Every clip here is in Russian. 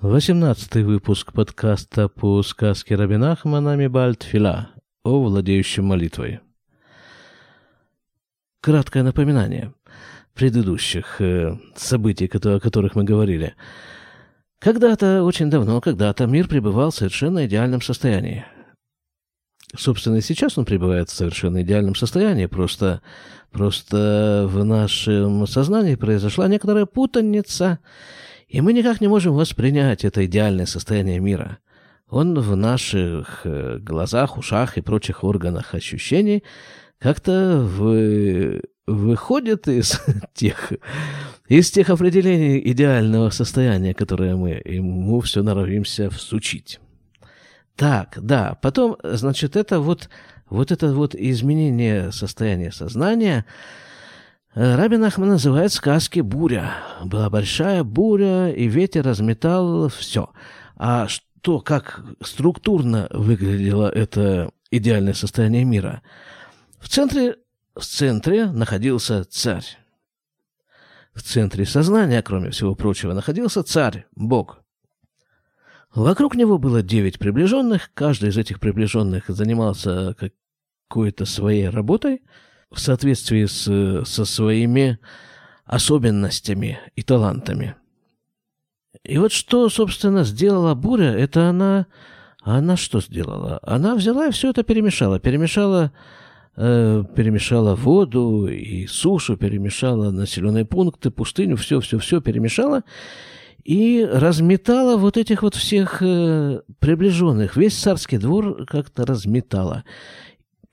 Восемнадцатый выпуск подкаста по сказке Рабина Ахмана Бальтфила о владеющем молитвой. Краткое напоминание предыдущих э, событий, о которых мы говорили. Когда-то, очень давно, когда-то мир пребывал в совершенно идеальном состоянии. Собственно, и сейчас он пребывает в совершенно идеальном состоянии, просто, просто в нашем сознании произошла некоторая путаница, и мы никак не можем воспринять это идеальное состояние мира. Он в наших э, глазах, ушах и прочих органах ощущений как-то вы, выходит из тех, из тех определений идеального состояния, которое мы ему все норовимся всучить. Так, да, потом, значит, это вот, вот это вот изменение состояния сознания Рабин Ахман называет сказки «буря». Была большая буря, и ветер разметал все. А что, как структурно выглядело это идеальное состояние мира? В центре, в центре находился царь. В центре сознания, кроме всего прочего, находился царь, Бог. Вокруг него было девять приближенных, каждый из этих приближенных занимался какой-то своей работой в соответствии с, со своими особенностями и талантами. И вот что, собственно, сделала буря, это она... Она что сделала? Она взяла и все это перемешала. Перемешала, э, перемешала воду и сушу, перемешала населенные пункты, пустыню, все-все-все перемешала и разметала вот этих вот всех э, приближенных. Весь царский двор как-то разметала.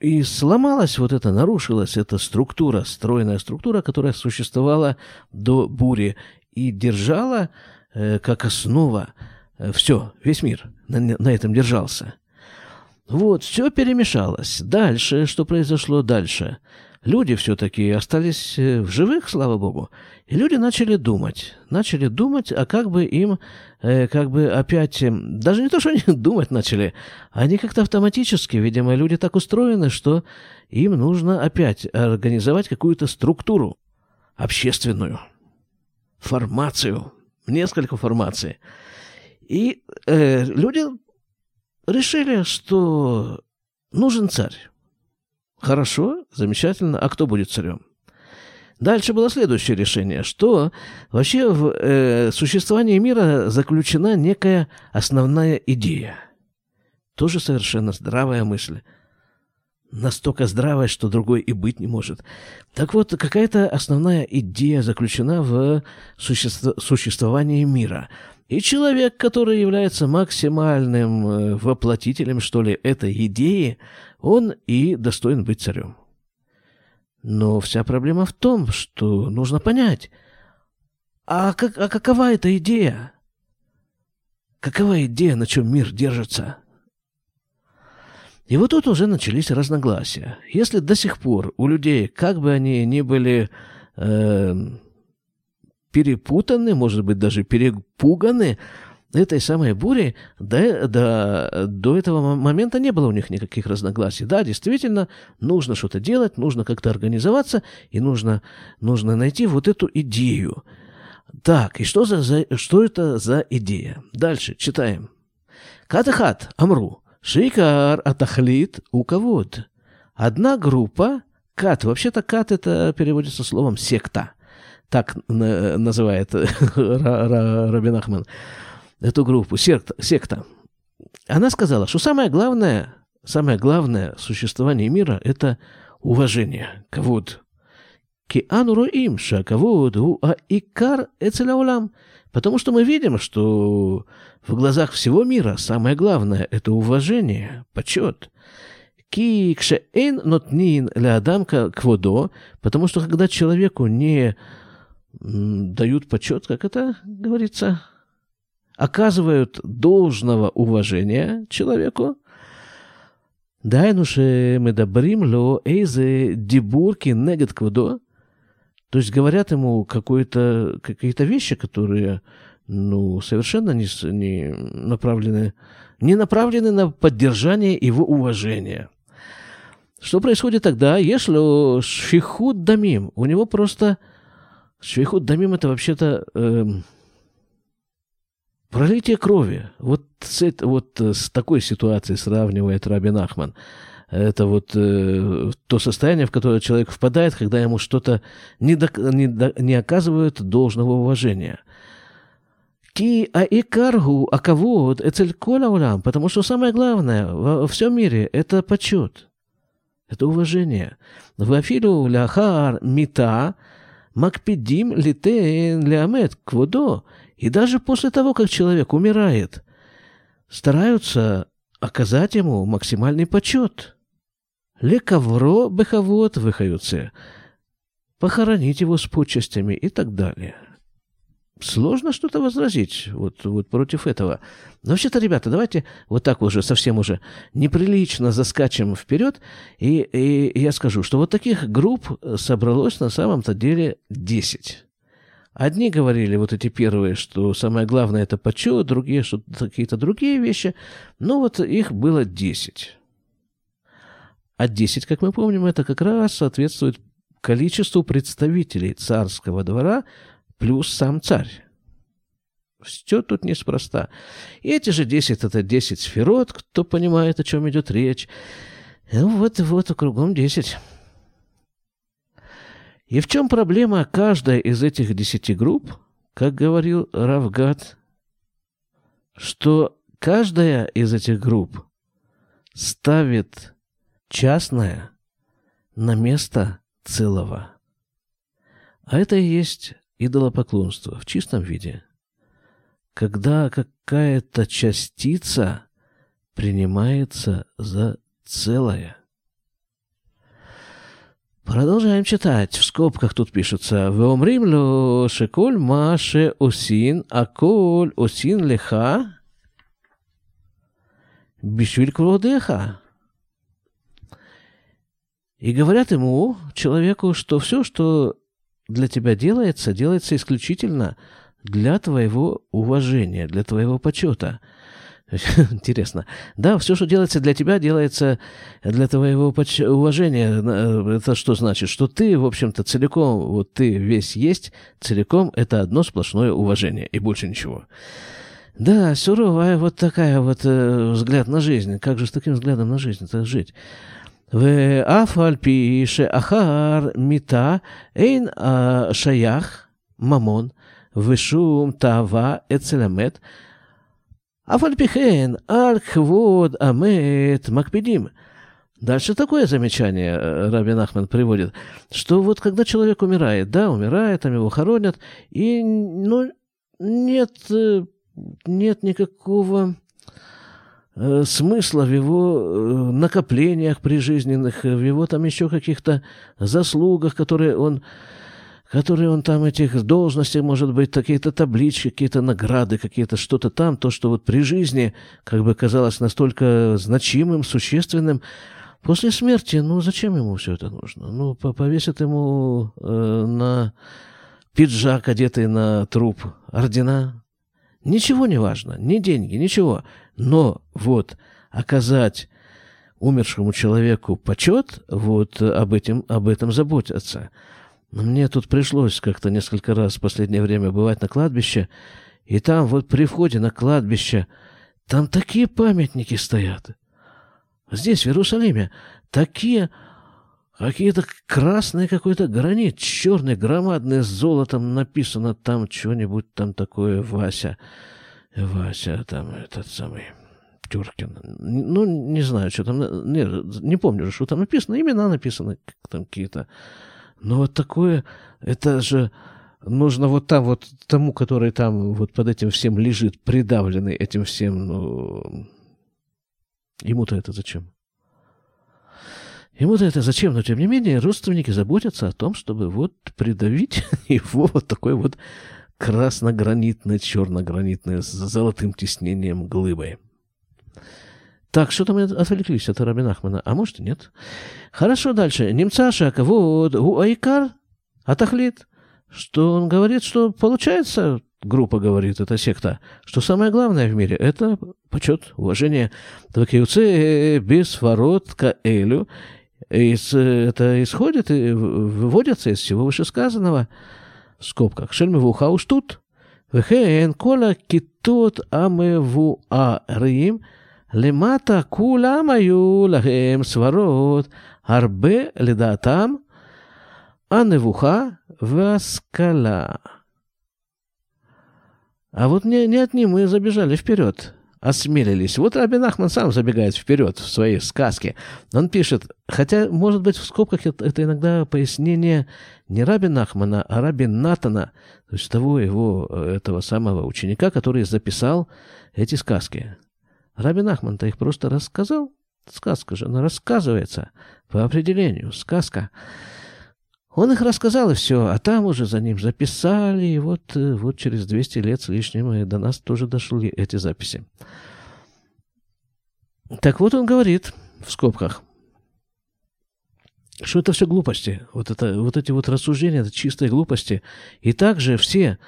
И сломалась вот эта, нарушилась эта структура, стройная структура, которая существовала до бури и держала э, как основа э, все, весь мир на, на этом держался. Вот, все перемешалось. Дальше, что произошло дальше? Люди все-таки остались э, в живых, слава богу, и люди начали думать, начали думать, а как бы им, э, как бы опять, э, даже не то, что они думать начали, они как-то автоматически, видимо, люди так устроены, что им нужно опять организовать какую-то структуру общественную, формацию, несколько формаций. И э, люди решили, что нужен царь. Хорошо, замечательно. А кто будет царем? Дальше было следующее решение, что вообще в э, существовании мира заключена некая основная идея. Тоже совершенно здравая мысль. Настолько здравая, что другой и быть не может. Так вот, какая-то основная идея заключена в суще- существовании мира. И человек, который является максимальным э, воплотителем, что ли, этой идеи, он и достоин быть царем. Но вся проблема в том, что нужно понять, а, как, а какова эта идея? Какова идея, на чем мир держится? И вот тут уже начались разногласия. Если до сих пор у людей, как бы они ни были э, перепутаны, может быть, даже перепуганы этой самой бури до, до, до этого момента не было у них никаких разногласий. Да, действительно, нужно что-то делать, нужно как-то организоваться, и нужно, нужно найти вот эту идею. Так, и что, за, за, что это за идея? Дальше читаем. Катахат Амру. Шейкар Атахлит Уковод. Одна группа, кат, вообще-то кат это переводится словом секта. Так называет Рабин Ахман эту группу, секта, секта, она сказала, что самое главное, самое главное существование мира – это уважение, кавуд. Ки им шакавуд а икар эцеляулам. Потому что мы видим, что в глазах всего мира самое главное – это уважение, почет. Ки кшеэн нотнин леадам кводо, потому что когда человеку не дают почет, как это говорится, оказывают должного уважения человеку, дайну мы добрим ло эйзе дебурки негет квадо, то есть говорят ему какие-то вещи, которые ну, совершенно не, не, направлены, не направлены на поддержание его уважения. Что происходит тогда, если швихут дамим, у него просто швихут дамим это вообще-то... Э, Пролитие крови. Вот с, вот с такой ситуацией сравнивает Рабин Ахман. Это вот э, то состояние, в которое человек впадает, когда ему что-то не, до, не, до, не оказывают должного уважения. Ки аикаргу акавод эцель коля улам, потому что самое главное во, всем мире – это почет, это уважение. Вафилу ляхар мита макпедим литен лямет кводо. И даже после того, как человек умирает, стараются оказать ему максимальный почет – лекавро бехавод выхаются, похоронить его с почестями и так далее. Сложно что-то возразить вот, вот против этого. Но вообще-то, ребята, давайте вот так уже совсем уже неприлично заскачем вперед, и, и я скажу, что вот таких групп собралось на самом-то деле 10. Одни говорили, вот эти первые, что самое главное это почет, другие, что какие-то другие вещи. Но вот их было 10. А 10, как мы помним, это как раз соответствует количеству представителей царского двора плюс сам царь. Все тут неспроста. И эти же 10 — это 10 сферот, кто понимает, о чем идет речь. Ну вот, вот, кругом 10. И в чем проблема каждой из этих десяти групп, как говорил Равгат, что каждая из этих групп ставит частное на место целого. А это и есть идолопоклонство в чистом виде. Когда какая-то частица принимается за целое. Продолжаем читать. В скобках тут пишется «Веомрим ло шеколь маше осин, а коль осин леха бишвиль кводеха». И говорят ему, человеку, что все, что для тебя делается, делается исключительно для твоего уважения, для твоего почета. Интересно. Да, все, что делается для тебя, делается для твоего поч- уважения. Это что значит? Что ты, в общем-то, целиком, вот ты весь есть, целиком это одно сплошное уважение и больше ничего. Да, суровая вот такая вот э, взгляд на жизнь. Как же с таким взглядом на жизнь-то жить? В афальпи ахар мита эйн а, шаях мамон вышум тава эцелямет – «Афаль пихен, арквод, амет, Макпидим. Дальше такое замечание э, Раби Нахман приводит, что вот когда человек умирает, да, умирает, там его хоронят, и ну, нет, э, нет никакого э, смысла в его накоплениях прижизненных, в его там еще каких-то заслугах, которые он которые он там этих должностей, может быть, какие-то таблички, какие-то награды, какие-то что-то там, то, что вот при жизни как бы казалось настолько значимым, существенным, после смерти, ну зачем ему все это нужно? Ну, повесят ему э, на пиджак, одетый на труп, ордена, Ничего не важно, ни деньги, ничего. Но вот оказать умершему человеку почет, вот об этом, об этом заботятся. Мне тут пришлось как-то несколько раз в последнее время бывать на кладбище, и там вот при входе на кладбище там такие памятники стоят. Здесь, в Иерусалиме, такие Какие-то красный какой-то гранит, черный, громадный, с золотом написано там что-нибудь там такое Вася. Вася там этот самый Тюркин. Ну, не знаю, что там, не, не помню, что там написано, имена написаны там какие-то. Но вот такое, это же нужно вот там вот тому, который там вот под этим всем лежит, придавленный этим всем, ну, ему-то это зачем? Ему-то это зачем? Но, тем не менее, родственники заботятся о том, чтобы вот придавить его вот такой вот красногранитной, с золотым тиснением глыбой. Так, что-то мы отвлеклись от Рабин Ахмана. А может, и нет. Хорошо, дальше. Немца Шака, вот, у Айкар, Атахлит. Что он говорит, что получается, группа говорит, эта секта, что самое главное в мире – это почет, уважение. Твакиуце э, э, без ворот к Элю. Э, это исходит и выводится из всего вышесказанного. В скобках. Шельмы вухауш тут. Вехен кола китот амевуа рим – למטה כולם היו להם סברות הרבה לדעתם הנבוכה והשכלה. А вот не, не одни мы забежали вперед, осмелились. Вот Рабин Ахман сам забегает вперед в своей сказке. Он пишет, хотя, может быть, в скобках это, это иногда пояснение не Рабин Ахмана, а Рабин Натана, то есть того его, этого самого ученика, который записал эти сказки. Рабин Ахман-то их просто рассказал. Сказка же, она рассказывается по определению. Сказка. Он их рассказал, и все, а там уже за ним записали, и вот, э, вот через 200 лет с лишним и до нас тоже дошли эти записи. Так вот он говорит в скобках, что это все глупости. Вот, это, вот эти вот рассуждения, это чистые глупости. И также все,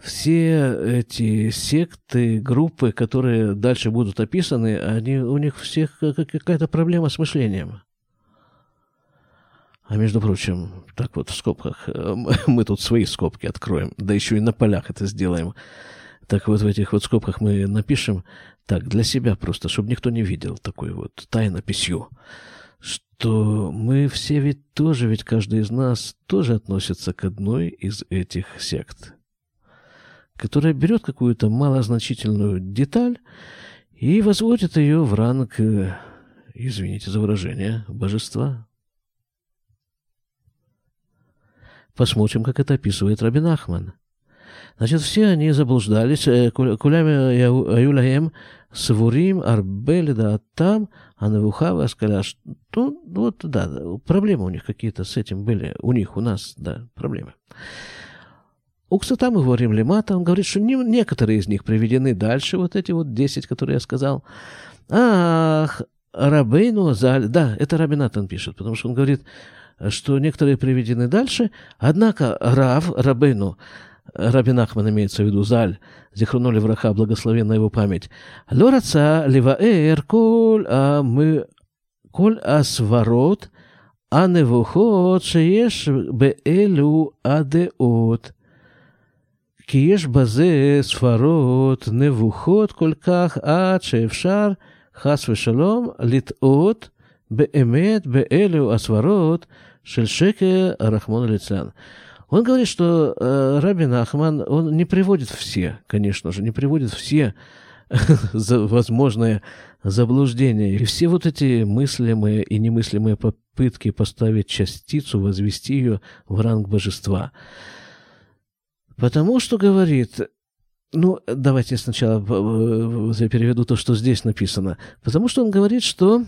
все эти секты, группы, которые дальше будут описаны, они, у них всех какая-то проблема с мышлением. А между прочим, так вот в скобках, э, мы тут свои скобки откроем, да еще и на полях это сделаем. Так вот в этих вот скобках мы напишем, так, для себя просто, чтобы никто не видел такой вот тайнописью, что мы все ведь тоже, ведь каждый из нас тоже относится к одной из этих сект, которая берет какую-то малозначительную деталь и возводит ее в ранг, э, извините за выражение, божества. Посмотрим, как это описывает Рабин Ахман. Значит, все они заблуждались. Э, кулями аюлаем свурим арбели да там, а навухава аскаля. Ну, вот, да, проблемы у них какие-то с этим были. У них, у нас, да, проблемы. У Уксатам и Варим Лимата, он говорит, что не, некоторые из них приведены дальше, вот эти вот 10, которые я сказал. Ах, Рабейну Азаль, да, это Рабинат он пишет, потому что он говорит, что некоторые приведены дальше, однако Рав, Рабейну, Рабин Ахман имеется в виду, Заль, Зихруну Левраха, благословенна его память. Лораца леваэр коль а мы коль асворот а не невухот шееш беэлю адеот. כי יש בזה ספרות נבוכות כל כך עד שאפשר, חס ושלום, לטעות באמת באלו הסברות של שקר רחמון ליצלן. Он говорит, что э, Рабин Ахман, он не приводит все, конечно же, не приводит все возможные заблуждения. И все вот эти мыслимые и немыслимые попытки поставить частицу, возвести ее в ранг божества. Потому что говорит, ну, давайте сначала я переведу то, что здесь написано. Потому что он говорит, что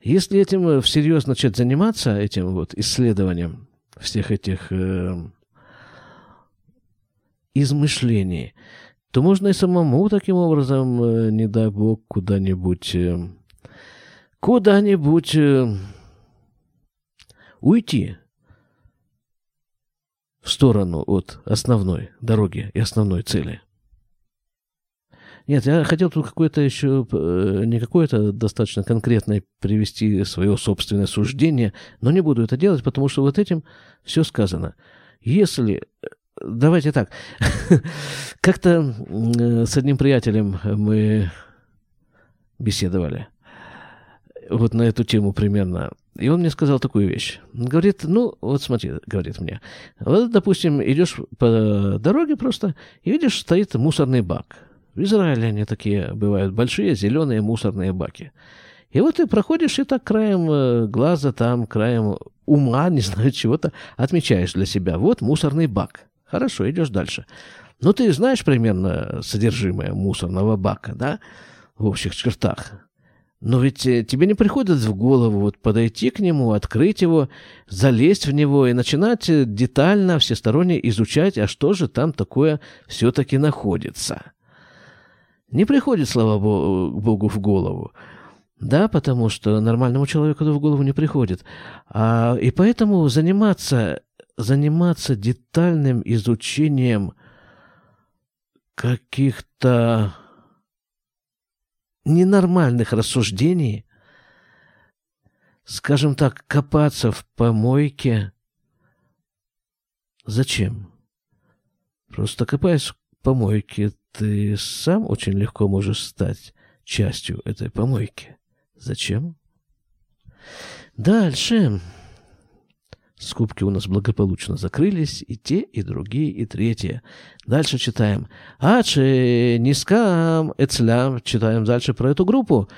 если этим э, всерьез начать заниматься, этим вот исследованием всех этих э, измышлений, то можно и самому таким образом, э, не дай бог, куда-нибудь, э, куда-нибудь э, уйти в сторону от основной дороги и основной цели – нет, я хотел тут какое-то еще, э, не какое-то достаточно конкретное привести свое собственное суждение, но не буду это делать, потому что вот этим все сказано. Если э, Давайте так. Как-то э, с одним приятелем мы беседовали вот на эту тему примерно. И он мне сказал такую вещь. Он говорит, ну, вот смотри, говорит мне, вот, допустим, идешь по дороге просто и видишь, стоит мусорный бак. В Израиле они такие бывают большие зеленые мусорные баки. И вот ты проходишь и так краем э, глаза, там, краем ума, не знаю чего-то, отмечаешь для себя. Вот мусорный бак. Хорошо, идешь дальше. Ну, ты знаешь примерно содержимое мусорного бака, да, в общих чертах. Но ведь э, тебе не приходит в голову вот подойти к нему, открыть его, залезть в него и начинать э, детально, всесторонне изучать, а что же там такое все-таки находится. Не приходит, слава Богу, в голову. Да, потому что нормальному человеку это в голову не приходит. А, и поэтому заниматься, заниматься детальным изучением каких-то ненормальных рассуждений, скажем так, копаться в помойке, зачем? Просто копаясь в помойке, ты сам очень легко можешь стать частью этой помойки. Зачем? Дальше. Скупки у нас благополучно закрылись, и те, и другие, и третьи. Дальше читаем. Аче, нискам, эцлям. Читаем дальше про эту группу.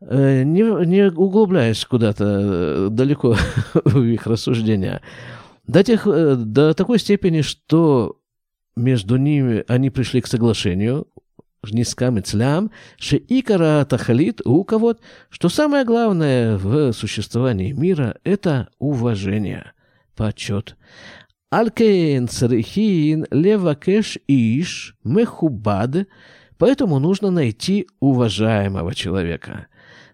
Э, не, не углубляясь куда-то э, далеко в их рассуждения. До, тех, э, до такой степени, что между ними они пришли к соглашению, Жнискам и Цлям, Шеикара Тахалит у кого что самое главное в существовании мира – это уважение, почет. Алькейн царихин левакеш иш мехубад, поэтому нужно найти уважаемого человека.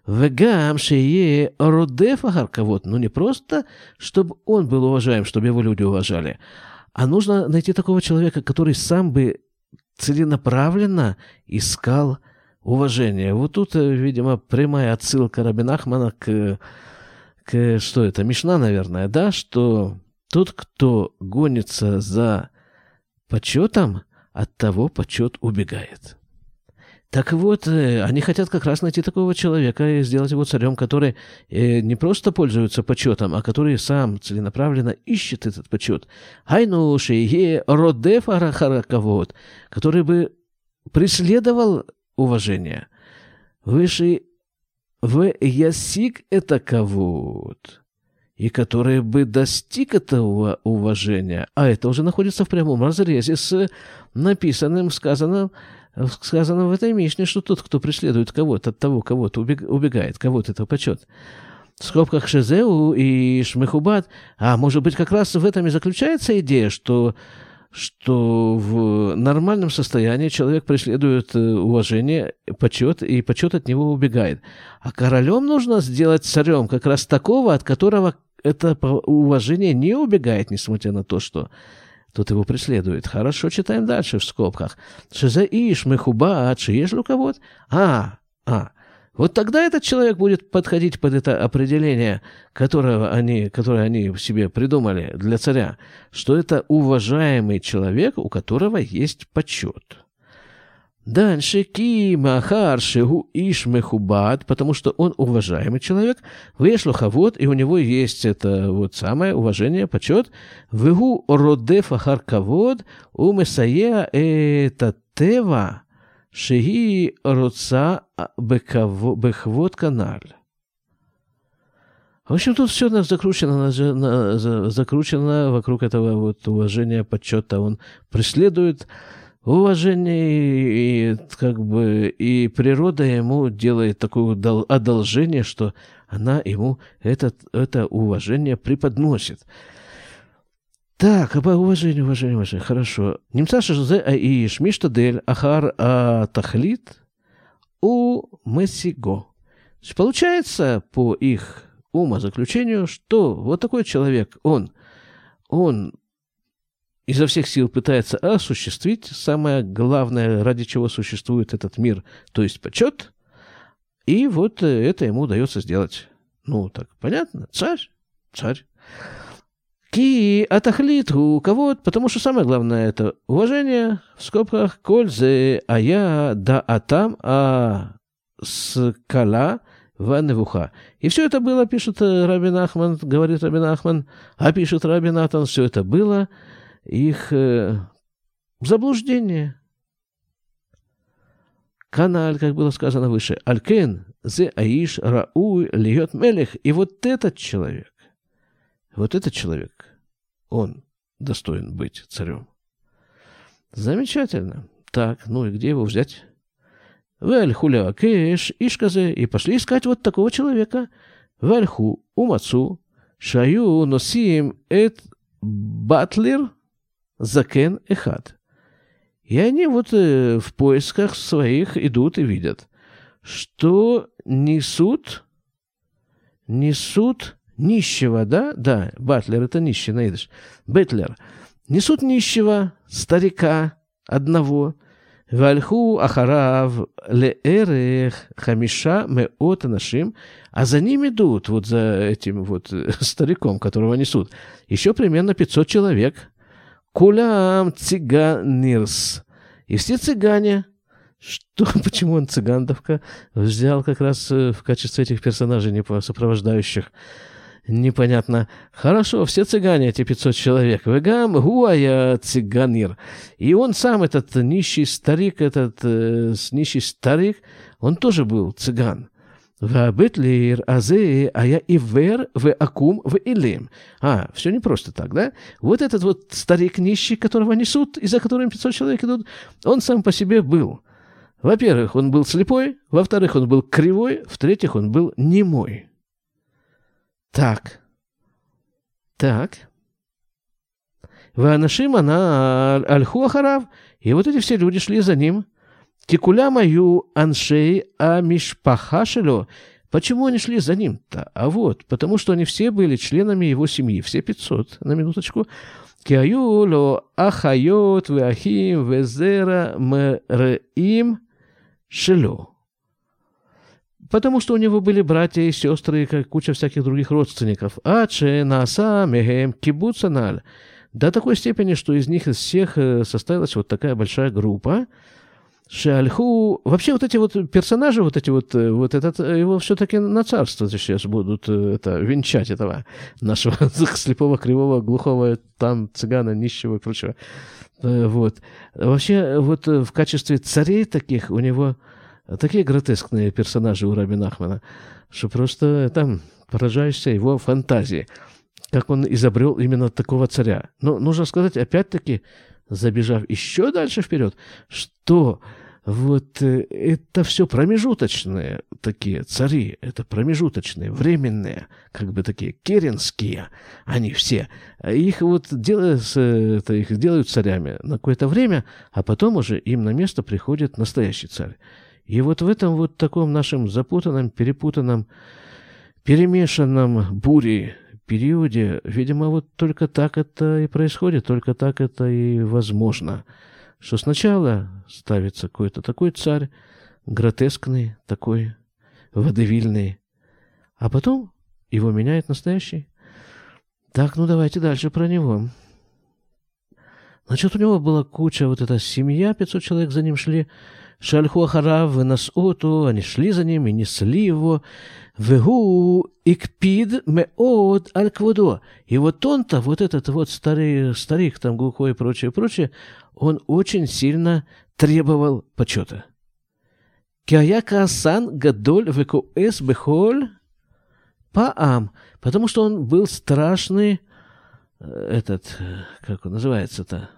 Вегам шее родеф агарковод, ну не просто, чтобы он был уважаем, чтобы его люди уважали, а нужно найти такого человека, который сам бы целенаправленно искал уважение. Вот тут, э, видимо, прямая отсылка Рабин Ахмана к, к что это, Мишна, наверное, да, что тот, кто гонится за почетом, от того почет убегает. Так вот, э, они хотят как раз найти такого человека и сделать его царем, который э, не просто пользуется почетом, а который сам целенаправленно ищет этот почет. Айну шее родеф арахараковод, который бы преследовал уважение. Выше в ясик это кавод и который бы достиг этого уважения, а это уже находится в прямом разрезе с написанным, сказанным сказано в этой Мишне, что тот, кто преследует кого-то, от того кого-то убегает, кого-то это почет. В скобках Шезеу и Шмехубат, а может быть как раз в этом и заключается идея, что что в нормальном состоянии человек преследует э, уважение, почет, и почет от него убегает. А королем нужно сделать царем как раз такого, от которого это уважение не убегает, несмотря на то, что Тут его преследует. Хорошо, читаем дальше в скобках. Шиза иш мехуба а чиеш луковод. А, а. Вот тогда этот человек будет подходить под это определение, которого они, которое они себе придумали для царя, что это уважаемый человек, у которого есть почет. Дальше ки махар шигу иш мехубат, потому что он уважаемый человек, вышло хавод, и у него есть это вот самое уважение, почет. Вегу родеф ахар кавод, у месая это тева, шиги роца бехвод каналь. В общем, тут все закручено, закручено вокруг этого вот уважения, почета. Он преследует уважение, и как бы и природа ему делает такое одолжение, что она ему этот, это уважение преподносит. Так, об уважении, уважение, уважение, хорошо. Немца шазе а и шмишта дель ахар а тахлит у месиго. Получается, по их умозаключению, что вот такой человек, он, он изо всех сил пытается осуществить самое главное, ради чего существует этот мир, то есть почет, и вот э, это ему удается сделать. Ну, так понятно, царь, царь. Ки атахлит у кого потому что самое главное это уважение, в скобках, кользе, а я да атам, а скала ваневуха. И все это было, пишет э, Рабин Ахман, говорит Рабин Ахман, а пишет Рабин Атан, все это было их э, заблуждение. Каналь, как было сказано выше, Алькен, зе аиш рауй льет мелех. И вот этот человек, вот этот человек, он достоин быть царем. Замечательно. Так, ну и где его взять? Вальху кеш ишказе, и пошли искать вот такого человека. Вальху умацу, шаю носим эт батлер, Закен Эхад. И они вот э, в поисках своих идут и видят, что несут, несут нищего, да? Да, батлер это нищий, наидыш. Бетлер. Несут нищего, старика одного, Вальху Ахарав Леэрех Хамиша Меот Нашим, а за ним идут, вот за этим вот э, стариком, которого несут, еще примерно 500 человек – Кулям цыганирс. И все цыгане. Что, почему он цыгандовка взял как раз э, в качестве этих персонажей, не сопровождающих? Непонятно. Хорошо, все цыгане, эти 500 человек. Вегам гуая цыганир. И он сам, этот нищий старик, этот э, нищий старик, он тоже был цыган. Вабетлир, азе, а я ивер, в акум, в илим. А, все не просто так, да? Вот этот вот старик нищий, которого несут, и за которым 500 человек идут, он сам по себе был. Во-первых, он был слепой, во-вторых, он был кривой, в-третьих, он был немой. Так. Так. Ванашим она альху ахарав. И вот эти все люди шли за ним. Тикуля мою аншей а. Почему они шли за ним-то? А вот, потому что они все были членами его семьи, все 500, на минуточку. Киаюло ахайот веахим везера мэрэим шелю потому что у него были братья и сестры, и куча всяких других родственников. Аче, Наса, Мехем, Кибуцаналь. До такой степени, что из них из всех э, составилась вот такая большая группа. Шальху. Вообще вот эти вот персонажи, вот эти вот, э, вот этот, э, его все-таки на царство сейчас будут это, венчать этого нашего слепого, кривого, глухого, там цыгана, нищего и прочего. Вот. Вообще вот в качестве царей таких у него Такие гротескные персонажи у Раби Нахмана, что просто там поражаешься его фантазии, как он изобрел именно такого царя. Но нужно сказать, опять-таки, забежав еще дальше вперед, что вот э, это все промежуточные такие цари, это промежуточные, временные, как бы такие керенские, они все. Их вот делают, это их делают царями на какое-то время, а потом уже им на место приходит настоящий царь. И вот в этом вот таком нашем запутанном, перепутанном, перемешанном буре периоде, видимо, вот только так это и происходит, только так это и возможно. Что сначала ставится какой-то такой царь, гротескный, такой водевильный, а потом его меняет настоящий. Так, ну давайте дальше про него. Значит, у него была куча, вот эта семья, 500 человек за ним шли, Шальху Ахарав, Венасуту, они шли за ним и несли его. Вегу икпид меод аль квудо. И вот он-то, вот этот вот старый, старик, там глухой и прочее, прочее, он очень сильно требовал почета. Кяяка асан гадоль векуэс бехоль паам, потому что он был страшный, э, этот, как он называется-то,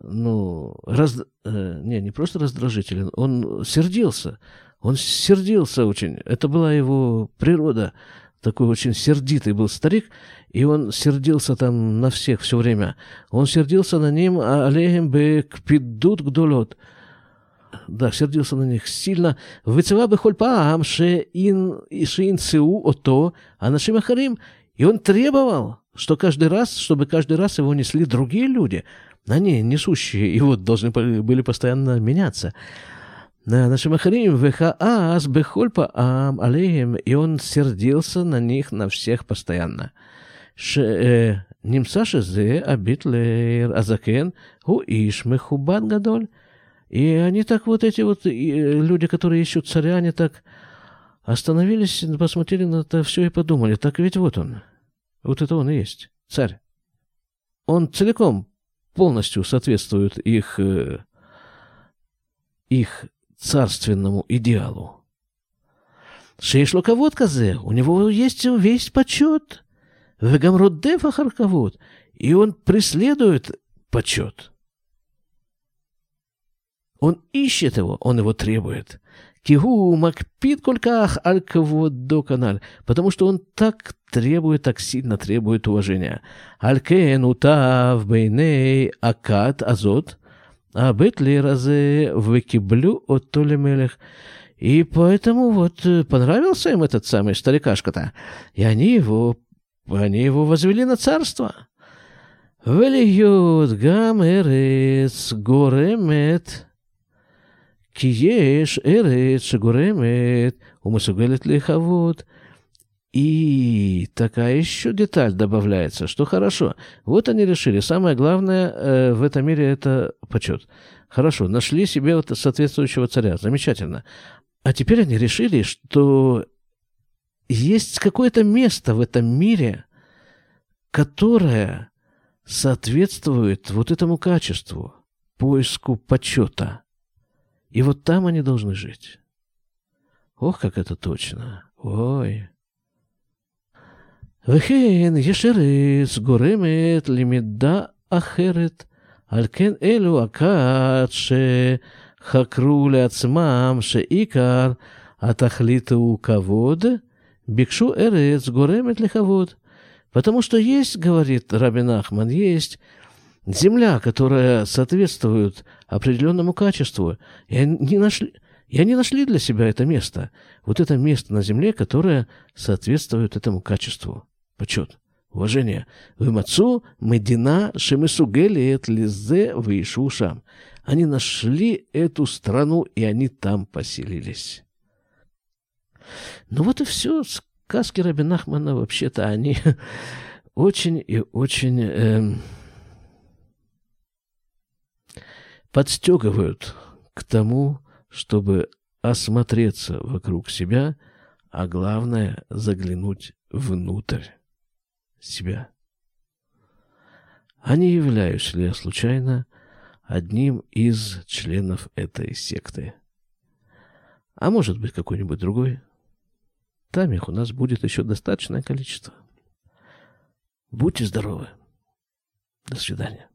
ну, раз, э, не, не просто раздражителен, он сердился. Он сердился очень. Это была его природа. Такой очень сердитый был старик, и он сердился там на всех все время. Он сердился на ним, а алейхим бек пидут гдолот. Да, сердился на них сильно. Вецева бехоль паам шеин цеу ото, а нашим ахарим. И он требовал, что каждый раз, чтобы каждый раз его несли другие люди. Они, несущие его, должны были постоянно меняться. Нашим Ахарим, ВХА, Асбехольпа, Ам, Алеем, и он сердился на них, на всех постоянно. Э, Нимса зе Абитлер, Азакен, у Иш, Гадоль. И они так вот эти вот э, люди, которые ищут царя, они так остановились, посмотрели на это все и подумали, так ведь вот он, вот это он и есть, царь. Он целиком полностью соответствуют их, э, их царственному идеалу. Шейшлоковод казе, у него есть весь почет. Вегамроддефа харковод, и он преследует почет. Он ищет его, он его требует. Кигу макпит кольках аль до каналь, потому что он так требует, так сильно требует уважения. Алькен утав бейней акат азот, а бетли разе выкиблю от толемелех. И поэтому вот э, понравился им этот самый старикашка-то. И они его, они его возвели на царство. Велиют гам эрец горемет כי יש ארץ שגורמת ומסוגלת לכבוד. И такая еще деталь добавляется, что хорошо. Вот они решили. Самое главное э, в этом мире это почет. Хорошо, нашли себе вот соответствующего царя. Замечательно. А теперь они решили, что есть какое-то место в этом мире, которое соответствует вот этому качеству, поиску почета. И вот там они должны жить. Ох, как это точно. Ой. וכן יש ארץ גורמת למידה אחרת. על כן אלו הכת שחקרו לעצמם שעיקר התכלית הוא כבוד, бикшу эрец горемет лиховод. Потому что есть, говорит Рабин Ахман, есть земля, которая соответствует определенному качеству. И они нашли, и они нашли для себя это место. Вот это место на земле, которое соответствует этому качеству. Почет, уважение. Вымацу медина шемесугелиет лизе вейшушам. Они нашли эту страну, и они там поселились. Ну вот и все. Сказки Рабинахмана вообще-то они очень и очень э, подстегивают к тому, чтобы осмотреться вокруг себя, а главное заглянуть внутрь себя. А не являюсь ли я случайно одним из членов этой секты? А может быть, какой-нибудь другой? Там их у нас будет еще достаточное количество. Будьте здоровы. До свидания.